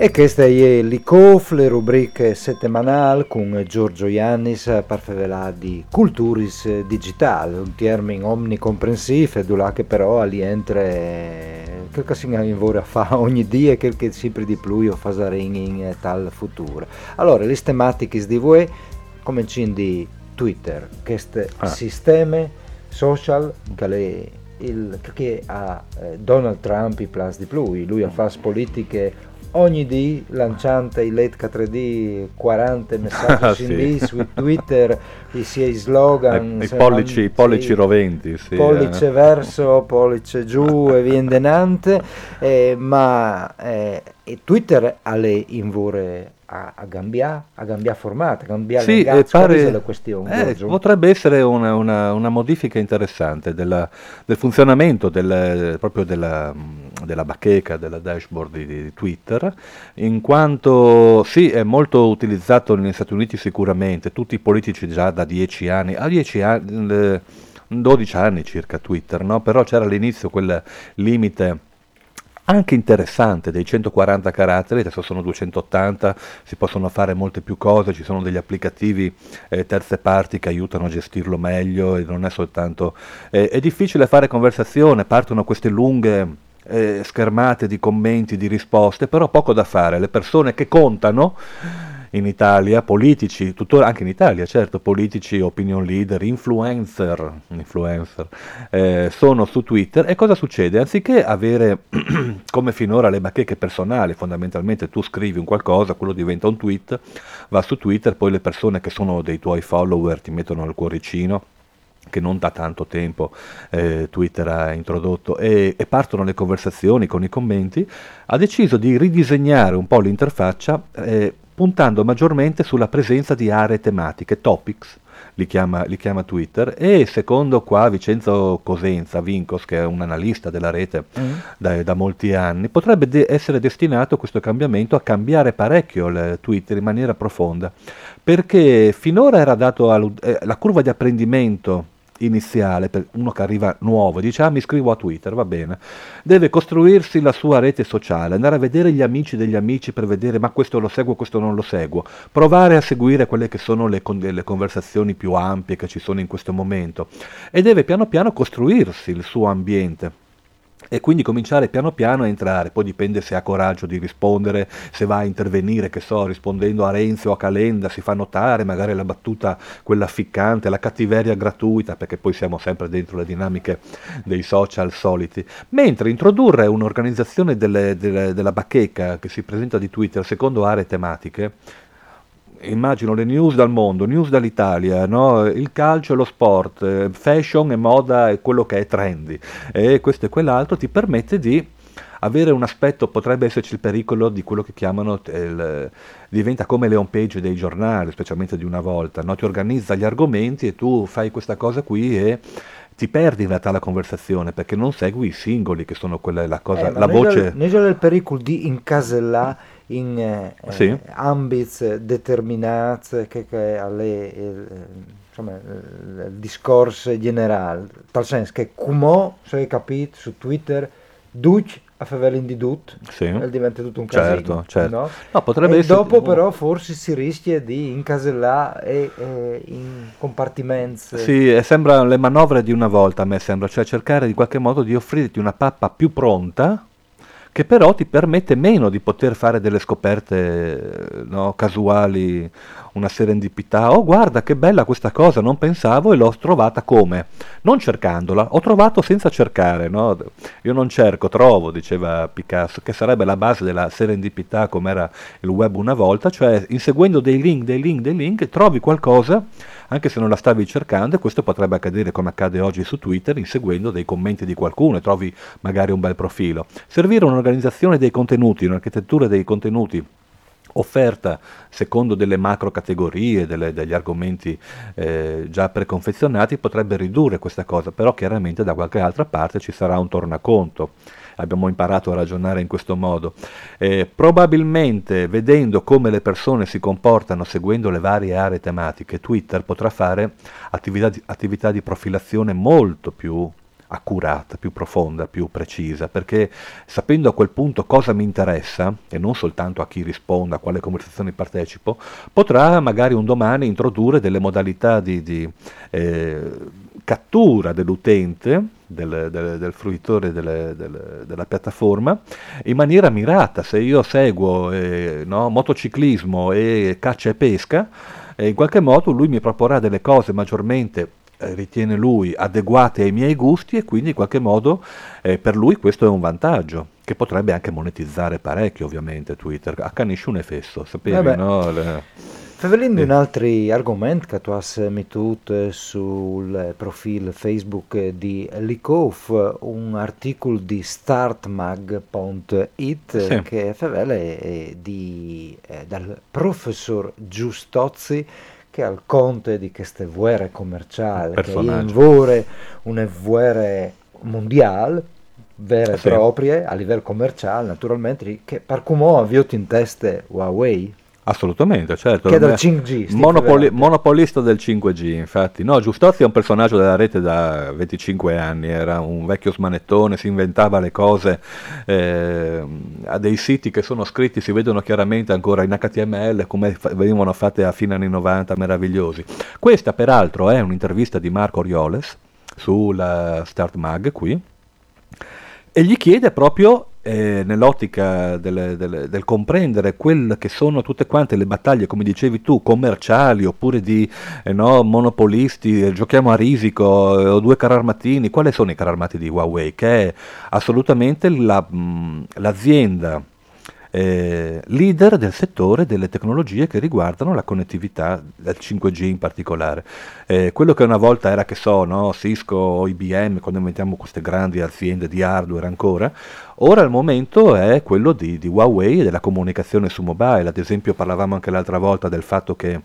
E questa è l'ICOF, le rubriche settimanali con Giorgio Iannis per parlare di culturis digitale, un termine omnicomprensivo, e che però rientra quel che si lavora a fare ogni dia e quel che sempre di più io faccio in tal futuro. Allora, le tematiche di voi, cominciamo di Twitter, questo ah. sistema social che è il, che ha eh, Donald Trump i plus di più, lui ha fatto politiche ogni dì lanciante i LED K3D 40 messaggi ah, sì. su Twitter i suoi slogan i, pollici, i pollici roventi sì, pollice eh. verso pollice giù e via denante eh, ma eh, Twitter ha le invore a, a cambiare a cambia formato, a cambiare sì, pare, la questione. Eh, potrebbe essere una, una, una modifica interessante della, del funzionamento del, proprio della, della bacheca, della dashboard di, di, Twitter, in quanto sì, è molto utilizzato negli Stati Uniti sicuramente, tutti i politici già da 10 anni, a 10 anni, 12 anni circa Twitter, no? però c'era all'inizio quel limite anche interessante dei 140 caratteri, adesso sono 280, si possono fare molte più cose, ci sono degli applicativi eh, terze parti che aiutano a gestirlo meglio e non è soltanto... Eh, è difficile fare conversazione, partono queste lunghe eh, schermate di commenti, di risposte, però poco da fare, le persone che contano in Italia, politici, tuttora anche in Italia, certo, politici, opinion leader, influencer, influencer eh, sono su Twitter. E cosa succede? Anziché avere come finora le bacheche personali, fondamentalmente tu scrivi un qualcosa, quello diventa un tweet, va su Twitter, poi le persone che sono dei tuoi follower ti mettono il cuoricino che non da tanto tempo eh, Twitter ha introdotto e, e, partono le conversazioni con i commenti, ha deciso di ridisegnare un po' l'interfaccia eh, puntando maggiormente sulla presenza di aree tematiche, topics, li chiama, li chiama, Twitter, e secondo qua Vincenzo Cosenza, Vincos, che è un analista della rete mm. da, da, molti anni, potrebbe de- essere destinato questo cambiamento a cambiare parecchio il Twitter in maniera profonda, perché finora era dato alla eh, curva di apprendimento iniziale per uno che arriva nuovo, dice ah mi iscrivo a Twitter, va bene, deve costruirsi la sua rete sociale, andare a vedere gli amici degli amici per vedere ma questo lo seguo, questo non lo seguo, provare a seguire quelle che sono le, con- le conversazioni più ampie che ci sono in questo momento. E deve piano piano costruirsi il suo ambiente e quindi cominciare piano piano a entrare, poi dipende se ha coraggio di rispondere, se va a intervenire, che so, rispondendo a Renzi o a Calenda, si fa notare magari la battuta quella ficcante, la cattiveria gratuita, perché poi siamo sempre dentro le dinamiche dei social soliti, mentre introdurre un'organizzazione delle, delle, della bacheca che si presenta di Twitter secondo aree tematiche, immagino le news dal mondo, news dall'Italia, no? il calcio e lo sport, eh, fashion e moda e quello che è trendy e questo e quell'altro ti permette di avere un aspetto, potrebbe esserci il pericolo di quello che chiamano, il, diventa come le home page dei giornali, specialmente di una volta, no? ti organizza gli argomenti e tu fai questa cosa qui e ti perdi in realtà la conversazione perché non segui i singoli che sono quella, la cosa, eh, la voce... Ne c'è il pericolo di incasellare in eh, sì. eh, ambits determinati che, che alle, eh, insomma, il discorso generale, tal senso che come se hai capito su Twitter, Duc a favore di tutto sì. e diventa tutto un certo, casino. Certo. No? No, potrebbe e essere... dopo però forse si rischia di incasellare e, e in compartimenti. Sì, sembra le manovre di una volta a me sembra, cioè cercare di qualche modo di offrirti una pappa più pronta che però ti permette meno di poter fare delle scoperte no, casuali una serendipità, oh guarda che bella questa cosa, non pensavo e l'ho trovata come? Non cercandola, ho trovato senza cercare, no? io non cerco, trovo, diceva Picasso, che sarebbe la base della serendipità come era il web una volta, cioè inseguendo dei link, dei link, dei link, trovi qualcosa anche se non la stavi cercando e questo potrebbe accadere come accade oggi su Twitter inseguendo dei commenti di qualcuno e trovi magari un bel profilo. Servire un'organizzazione dei contenuti, un'architettura dei contenuti offerta secondo delle macro categorie, delle, degli argomenti eh, già preconfezionati, potrebbe ridurre questa cosa, però chiaramente da qualche altra parte ci sarà un tornaconto abbiamo imparato a ragionare in questo modo. Eh, probabilmente vedendo come le persone si comportano seguendo le varie aree tematiche, Twitter potrà fare attività di, attività di profilazione molto più accurata, più profonda, più precisa, perché sapendo a quel punto cosa mi interessa, e non soltanto a chi risponda, a quale conversazione partecipo, potrà magari un domani introdurre delle modalità di, di eh, cattura dell'utente, del, del, del fruitore delle, del, della piattaforma, in maniera mirata. Se io seguo eh, no, motociclismo e caccia e pesca, eh, in qualche modo lui mi proporrà delle cose maggiormente ritiene lui adeguate ai miei gusti e quindi in qualche modo eh, per lui questo è un vantaggio che potrebbe anche monetizzare parecchio ovviamente Twitter accanisce un effesso sapevi no? Le... Favelendo un altro argomento che tu hai messo sul profilo Facebook di Likoff, un articolo di startmag.it sì. che favela di, eh, dal professor Giustozzi che al conte di queste guerre commerciali, che è un una guerra mondiale, vere e sì. proprie, a livello commerciale naturalmente, che per come avviato in testa Huawei, Assolutamente, certo. Che è del 5G. Monopoli- monopolista del 5G, infatti. No, Giustozzi è un personaggio della rete da 25 anni, era un vecchio smanettone, si inventava le cose, eh, ha dei siti che sono scritti, si vedono chiaramente ancora in HTML, come fa- venivano fatte a fine anni 90, meravigliosi. Questa peraltro è un'intervista di Marco Orioles sulla Start Mag qui, e gli chiede proprio eh, nell'ottica del, del, del, comprendere quelle che sono tutte quante le battaglie, come dicevi tu, commerciali oppure di eh, no, monopolisti, eh, giochiamo a risico, eh, o due carri armatini, quali sono i carri armati di Huawei? Che è assolutamente la, mh, l'azienda eh, leader del settore delle tecnologie che riguardano la connettività del 5G in particolare. Eh, quello che una volta era, che so, no, Cisco IBM, quando inventiamo queste grandi aziende di hardware ancora, ora il momento è quello di, di Huawei e della comunicazione su mobile. Ad esempio parlavamo anche l'altra volta del fatto che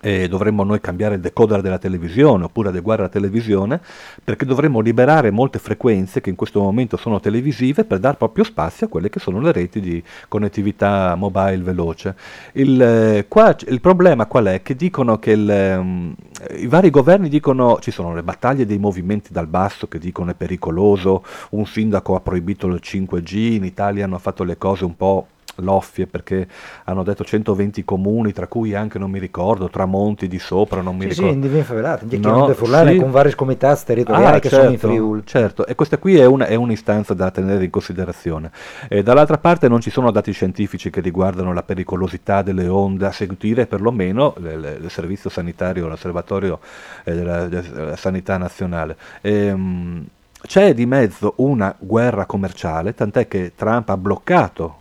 e dovremmo noi cambiare il decoder della televisione oppure adeguare la televisione perché dovremmo liberare molte frequenze che in questo momento sono televisive per dar proprio spazio a quelle che sono le reti di connettività mobile veloce. Il, eh, qua, il problema qual è? Che dicono che il, um, i vari governi dicono ci sono le battaglie dei movimenti dal basso che dicono è pericoloso, un sindaco ha proibito il 5G, in Italia hanno fatto le cose un po' loffie perché hanno detto 120 comuni, tra cui anche non mi ricordo, Tramonti di sopra, non mi sì, ricordo. Sì, in Divin Favelata, no, sì. con vari comitati territoriali ah, che certo, sono in Friuli. Certo, e questa qui è, una, è un'istanza da tenere in considerazione. E dall'altra parte non ci sono dati scientifici che riguardano la pericolosità delle onde, a seguire perlomeno il servizio sanitario, l'osservatorio eh, della, della, sanità nazionale. E, ehm, c'è di mezzo una guerra commerciale, tant'è che Trump ha bloccato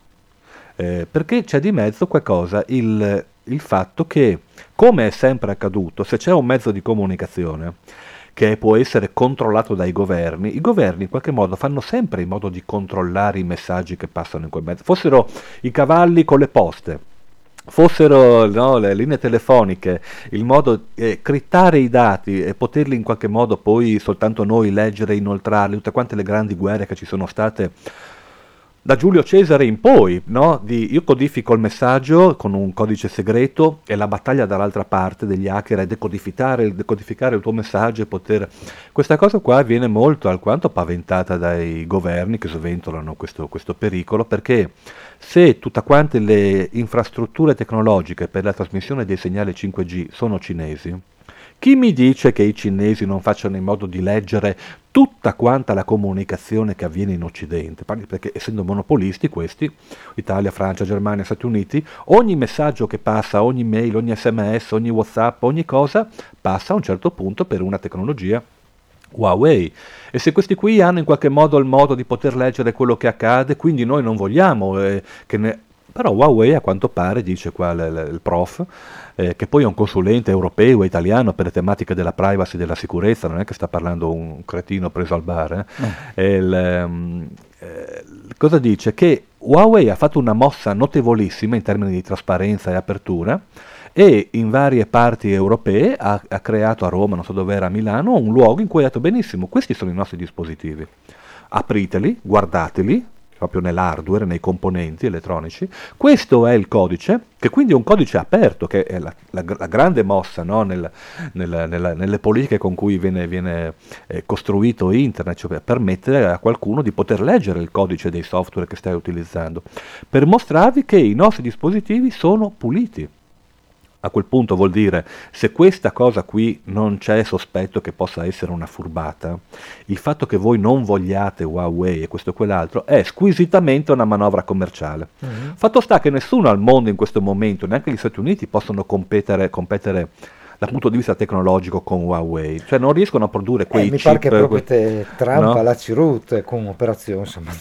eh, perché c'è di mezzo qualcosa, il, il fatto che, come è sempre accaduto, se c'è un mezzo di comunicazione che può essere controllato dai governi, i governi in qualche modo fanno sempre in modo di controllare i messaggi che passano in quel mezzo. Fossero i cavalli con le poste, fossero no, le linee telefoniche, il modo eh, crittare i dati e poterli in qualche modo poi soltanto noi leggere e inoltrarli, tutte quante le grandi guerre che ci sono state da Giulio Cesare in poi, no? di, io codifico il messaggio con un codice segreto e la battaglia dall'altra parte degli hacker è decodificare, decodificare il tuo messaggio e poter... Questa cosa qua viene molto alquanto paventata dai governi che sventolano questo, questo pericolo perché se tutte quante le infrastrutture tecnologiche per la trasmissione dei segnali 5G sono cinesi, Chi mi dice che i cinesi non facciano in modo di leggere tutta quanta la comunicazione che avviene in Occidente, perché essendo monopolisti questi, Italia, Francia, Germania, Stati Uniti, ogni messaggio che passa, ogni mail, ogni sms, ogni whatsapp, ogni cosa passa a un certo punto per una tecnologia Huawei. E se questi qui hanno in qualche modo il modo di poter leggere quello che accade, quindi noi non vogliamo eh, che ne... Però Huawei a quanto pare, dice qua l- il prof, eh, che poi è un consulente europeo e italiano per le tematiche della privacy e della sicurezza, non è che sta parlando un cretino preso al bar, eh? il, um, eh, cosa dice? Che Huawei ha fatto una mossa notevolissima in termini di trasparenza e apertura, e in varie parti europee ha, ha creato a Roma, non so dove era, a Milano, un luogo in cui ha detto benissimo, questi sono i nostri dispositivi, apriteli, guardateli, proprio nell'hardware, nei componenti elettronici. Questo è il codice, che quindi è un codice aperto, che è la, la, la grande mossa no? nel, nel, nella, nelle politiche con cui viene, viene eh, costruito internet, cioè per permettere a qualcuno di poter leggere il codice dei software che stai utilizzando, per mostrarvi che i nostri dispositivi sono puliti a quel punto vuol dire se questa cosa qui non c'è sospetto che possa essere una furbata, il fatto che voi non vogliate Huawei e questo e quell'altro è squisitamente una manovra commerciale. Mm-hmm. Fatto sta che nessuno al mondo in questo momento, neanche gli Stati Uniti, possono competere, competere dal punto di vista tecnologico con Huawei, cioè non riescono a produrre quei eh, mi chip. Mi pare che proprio te, Trump no? alla Cirut con operazioni insomma,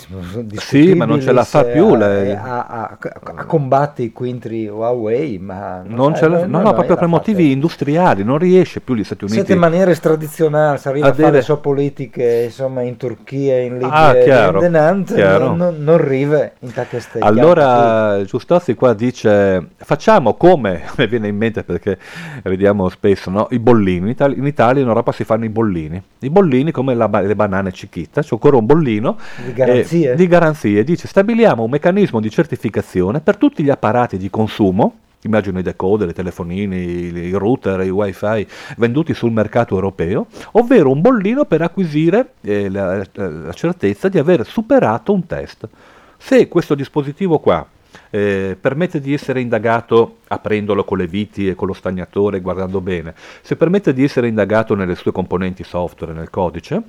Sì, ma non ce la fa più. A, lei. A, a, a combatte i quintri Huawei, ma non, ce la, no, no, proprio per motivi fatta. industriali, non riesce più gli Stati Uniti. Siete in maniera tradizionali, se arriva a, a fare le sue politiche insomma, in Turchia, in Libia, ah, chiaro, in Denant, non, non, non rive in Takestai. Allora Giustozzi qua dice facciamo come, mi viene in mente perché vediamo spesso no? i bollini. In Italia, in Europa si fanno i bollini. I bollini come la, le banane cichitta, c'è ancora un bollino di garanzie. Eh, di garanzie. Dice stabiliamo un meccanismo di certificazione per tutti gli apparati di consumo immagino i decoder, i telefonini, i router, i wifi venduti sul mercato europeo, ovvero un bollino per acquisire eh, la, la certezza di aver superato un test. Se questo dispositivo qua eh, permette di essere indagato aprendolo con le viti e con lo stagnatore guardando bene, se permette di essere indagato nelle sue componenti software, nel codice,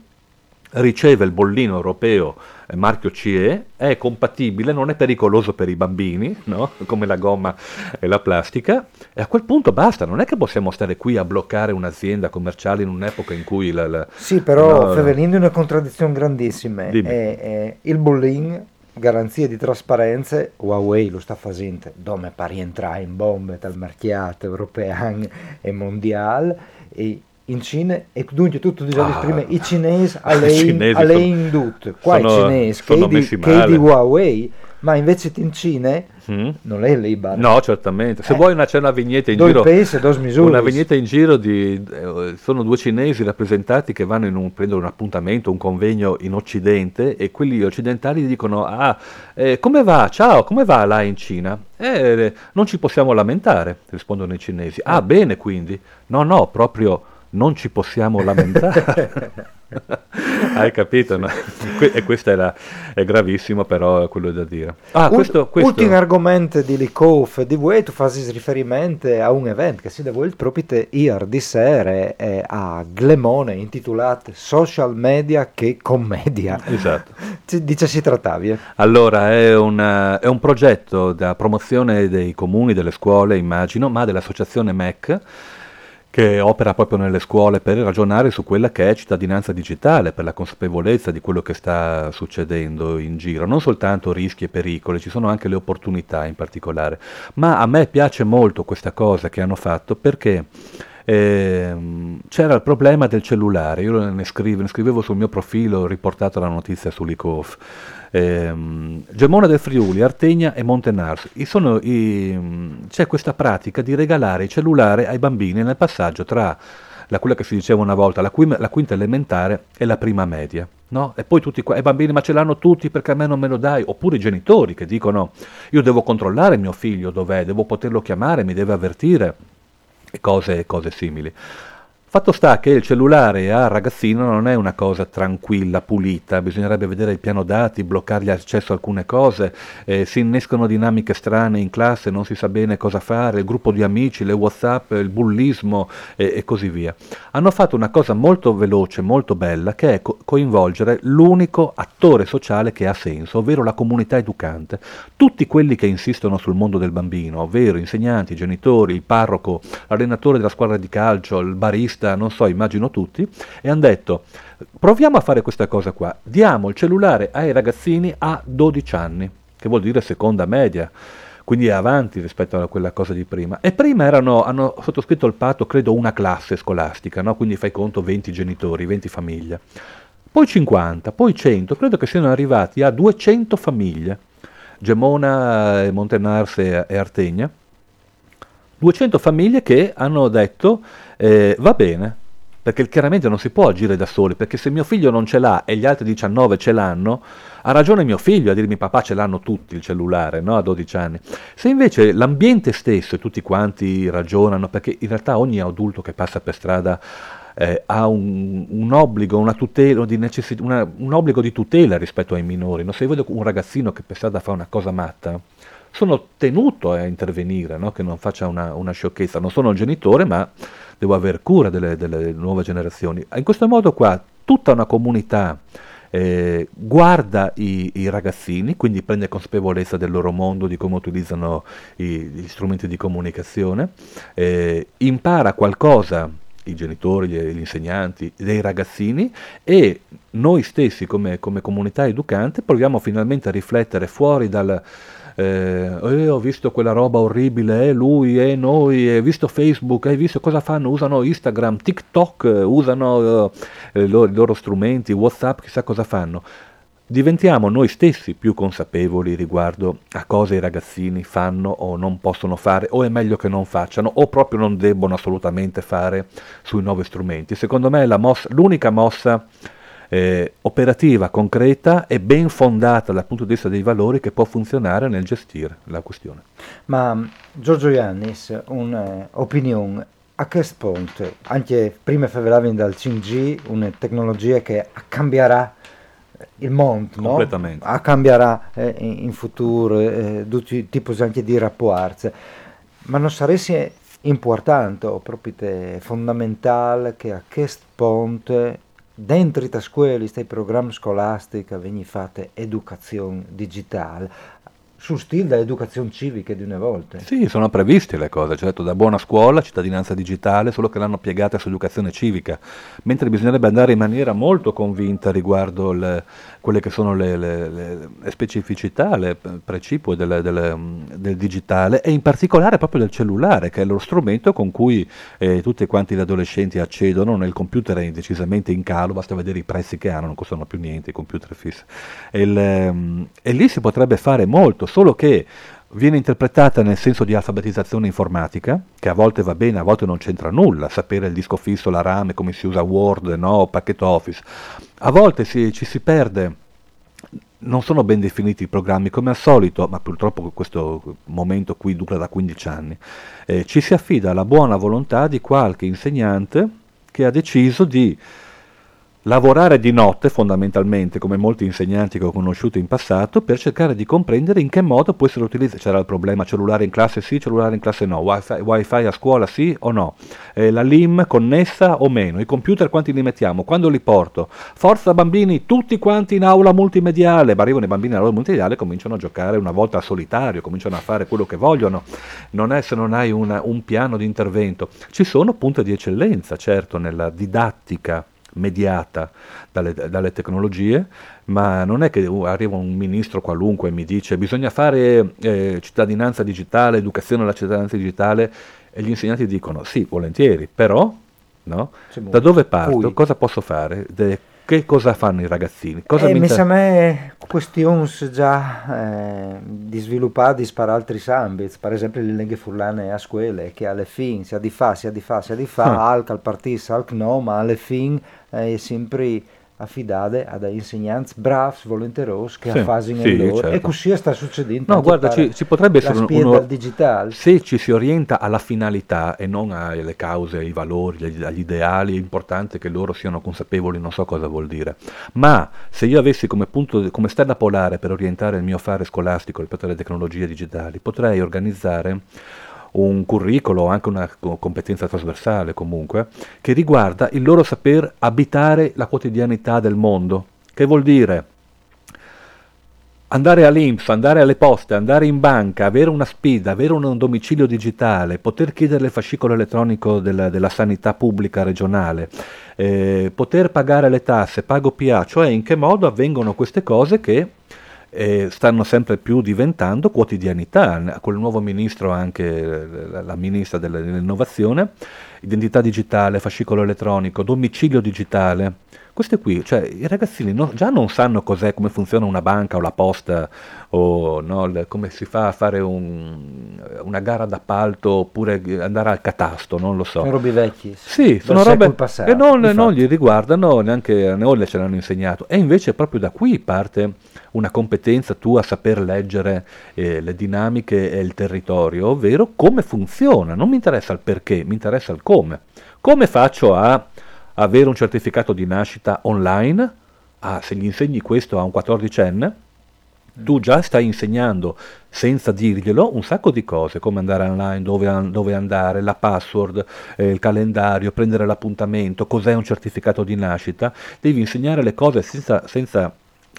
riceve il bollino europeo eh, marchio CE, è compatibile, non è pericoloso per i bambini, no? come la gomma e la plastica, e a quel punto basta, non è che possiamo stare qui a bloccare un'azienda commerciale in un'epoca in cui... La, la, sì, però no, Fevelin è una contraddizione grandissima, è, è il bollino garanzie di trasparenza, Huawei lo sta facendo, dove per rientrare in bombe dal mercato europeo e mondiale e in Cina e dunque tutto diciamo ah, prima i cinesi alle in tutto qua sono, i cinesi che, di, che di Huawei ma invece in Cina mm. non è libero. No, certamente. Se eh. vuoi una, c'è una vignetta in due giro. Paesi, una vignetta in giro di eh, sono due cinesi rappresentati che vanno in un, prendono un appuntamento, un convegno in Occidente e quelli occidentali dicono "Ah, eh, come va? Ciao, come va là in Cina?" Eh, non ci possiamo lamentare, rispondono i cinesi. Ah, bene quindi. No, no, proprio non ci possiamo lamentare. Hai capito? No? e questo era, è gravissimo, però è quello da dire. Ah, questo, questo... Ultimo argomento di Likoff di voi, tu fai riferimento a un evento che si da voi proprio ieri sera eh, a Glemone intitolato Social Media che Commedia. Esatto. Di che si trattavi? Eh? Allora, è, una, è un progetto da promozione dei comuni, delle scuole, immagino, ma dell'associazione MEC che opera proprio nelle scuole per ragionare su quella che è cittadinanza digitale, per la consapevolezza di quello che sta succedendo in giro, non soltanto rischi e pericoli, ci sono anche le opportunità in particolare. Ma a me piace molto questa cosa che hanno fatto perché eh, c'era il problema del cellulare, io ne, scrivo, ne, scrivevo sul mio profilo, ho riportato la notizia su Licof ehm, Gemona del Friuli, Artegna e Montenars. Sono, i, c'è questa pratica di regalare il cellulare ai bambini nel passaggio tra la, quella che si diceva una volta, la, qui, la quinta elementare e la prima media. No? E poi tutti qua, i bambini ma ce l'hanno tutti perché a me non me lo dai, oppure i genitori che dicono io devo controllare mio figlio dov'è, devo poterlo chiamare, mi deve avvertire, e cose, cose simili. Fatto sta che il cellulare a ragazzino non è una cosa tranquilla, pulita, bisognerebbe vedere il piano dati, bloccargli accesso a alcune cose, eh, si innescono dinamiche strane in classe, non si sa bene cosa fare, il gruppo di amici, le whatsapp, il bullismo eh, e così via. Hanno fatto una cosa molto veloce, molto bella, che è co- coinvolgere l'unico attore sociale che ha senso, ovvero la comunità educante. Tutti quelli che insistono sul mondo del bambino, ovvero insegnanti, genitori, il parroco, l'allenatore della squadra di calcio, il barista, vista, non so, immagino tutti, e hanno detto proviamo a fare questa cosa qua, diamo il cellulare ai ragazzini a 12 anni, che vuol dire seconda media, quindi è avanti rispetto a quella cosa di prima. E prima erano, hanno sottoscritto il patto, credo, una classe scolastica, no? quindi fai conto 20 genitori, 20 famiglie. Poi 50, poi 100, credo che siano arrivati a 200 famiglie, Gemona, Montenarse e Artegna, 200 famiglie che hanno detto eh, va bene, perché chiaramente non si può agire da soli, perché se mio figlio non ce l'ha e gli altri 19 ce l'hanno, ha ragione mio figlio a dirmi papà ce l'hanno tutti il cellulare, no? a 12 anni. Se invece l'ambiente stesso e tutti quanti ragionano, perché in realtà ogni adulto che passa per strada eh, ha un, un, obbligo, una tutela, di necessi- una, un obbligo di tutela rispetto ai minori, no? se io vedo un ragazzino che per strada fa una cosa matta, sono tenuto a intervenire, no? che non faccia una, una sciocchezza, non sono il genitore ma devo avere cura delle, delle nuove generazioni. In questo modo qua tutta una comunità eh, guarda i, i, ragazzini, quindi prende consapevolezza del loro mondo, di come utilizzano i, gli strumenti di comunicazione, eh, impara qualcosa, i genitori, gli, insegnanti, dei ragazzini e noi stessi come, come comunità educante proviamo finalmente a riflettere fuori dal, eh, eh, ho visto quella roba orribile, eh, lui eh, noi, hai visto Facebook, hai visto cosa fanno, usano Instagram, TikTok, usano eh, i loro strumenti, Whatsapp, chissà cosa fanno. Diventiamo noi stessi più consapevoli riguardo a cosa i ragazzini fanno o non possono fare, o è meglio che non facciano, o proprio non debbono assolutamente fare sui nuovi strumenti. Secondo me mossa, l'unica mossa eh, operativa, concreta e ben fondata dal punto di vista dei valori che può funzionare nel gestire la questione. Ma Giorgio Iannis, un'opinione eh, a questo punto, anche prima parlavi dal 5G, una tecnologia che cambierà il mondo, Completamente. No? cambierà eh, in, in, futuro eh, tutti i tipi anche di rapporti, ma non sarebbe importante o proprio fondamentale che a questo punto dentro le scuole, questi programmi scolastici, vengono fatte educazione digitale sul stile dell'educazione civica di una volta. Sì, sono previste le cose, certo, da buona scuola, cittadinanza digitale, solo che l'hanno piegata su educazione civica, mentre bisognerebbe andare in maniera molto convinta riguardo le, quelle che sono le, le, le specificità, le precipue del, del, del, digitale e in particolare proprio del cellulare, che è lo strumento con cui eh, tutti quanti gli adolescenti accedono, nel computer è decisamente in calo, basta vedere i prezzi che hanno, non costano più niente i computer fissi. E, ehm, e lì si potrebbe fare molto, solo che viene interpretata nel senso di alfabetizzazione informatica, che a volte va bene, a volte non c'entra nulla, sapere il disco fisso, la RAM, come si usa Word, no, pacchetto Office. A volte si, ci si perde, non sono ben definiti i programmi come al solito, ma purtroppo questo momento qui dura da 15 anni. Eh, ci si affida alla buona volontà di qualche insegnante che ha deciso di lavorare di notte fondamentalmente, come molti insegnanti che ho conosciuto in passato, per cercare di comprendere in che modo può essere utilizzato. C'era il problema cellulare in classe sì, cellulare in classe no, wifi, wifi a scuola sì o no, eh, la LIM connessa o meno, i computer quanti li mettiamo, quando li porto, forza bambini, tutti quanti in aula multimediale, ma arrivano i bambini in aula multimediale e cominciano a giocare una volta a solitario, cominciano a fare quello che vogliono, non è se non hai una, un piano di intervento. Ci sono punti di eccellenza, certo, nella didattica mediata dalle, dalle, tecnologie, ma non è che arriva un ministro qualunque e mi dice bisogna fare eh, cittadinanza digitale, educazione alla cittadinanza digitale e gli insegnanti dicono sì, volentieri, però no? da dove parto? Cui. Cosa posso fare? De- che cosa fanno i ragazzini? Cosa eh, mi sa me questioni già eh, di sviluppare di altri ambiti, per esempio le lingue furlane a scuola, che alle fine sia di fa, sia di fa, sia di fa, ah. alc al partito, alc no, ma alle fine è sempre affidate ad insegnanti bravi, volenterosi che Sì, fanno sì, loro certo. e così sta succedendo. No, guarda, ci, ci potrebbe essere uno... al digitale. Se ci si orienta alla finalità e non alle cause, ai valori, agli, agli ideali, è importante che loro siano consapevoli, non so cosa vuol dire. Ma se io avessi come punto, come stella polare per orientare il mio fare scolastico rispetto alle tecnologie digitali, potrei organizzare un curriculum o anche una co- competenza trasversale comunque, che riguarda il loro saper abitare la quotidianità del mondo. Che vuol dire? andare all'Inps, andare alle poste, andare in banca, avere una spida, avere un domicilio digitale, poter chiedere il fascicolo elettronico della, della sanità pubblica regionale, eh, poter pagare le tasse, pago PA, cioè in che modo avvengono queste cose che eh, stanno sempre più diventando quotidianità. Con il nuovo ministro, anche la, la ministra dell'innovazione, identità digitale, fascicolo elettronico, domicilio digitale. Queste qui, cioè i ragazzini no- già non sanno cos'è, come funziona una banca o la posta, o no, il- come si fa a fare un- una gara d'appalto oppure andare al catasto, non lo so. Sono robe vecchi. Sì, sono robe passato, che non, non gli riguardano, neanche a noi ce l'hanno insegnato. E invece proprio da qui parte una competenza tua a saper leggere eh, le dinamiche e il territorio, ovvero come funziona. Non mi interessa il perché, mi interessa il come. Come faccio a avere un certificato di nascita online? Ah, se gli insegni questo a un 14enne, tu già stai insegnando senza dirglielo un sacco di cose, come andare online, dove, dove andare, la password, eh, il calendario, prendere l'appuntamento, cos'è un certificato di nascita, devi insegnare le cose senza, senza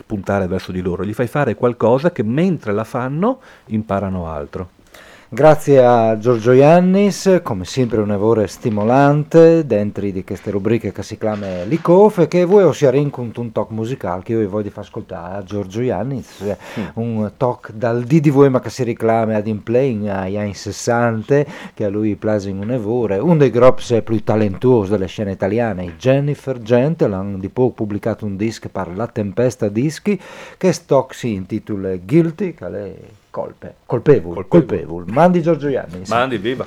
puntare verso di loro, gli fai fare qualcosa che mentre la fanno imparano altro. Grazie a Giorgio Iannis, come sempre un lavoro stimolante dentro di queste rubriche che si chiama Licof e che voi osservate con un talk musicale che io voglio far ascoltare. A Giorgio Iannis, eh, un talk dal DDV ma che si reclama ad in play agli anni 60 che a lui in un evore, uno dei gruppi più talentuosi delle scene italiane, Jennifer Gentle, di poco pubblicato un disco per La Tempesta Dischi che stock si intitola Guilty, che colpe, colpevole, Colpevole. colpevole. Mandi Giorgio Iannis. Mandi, viva!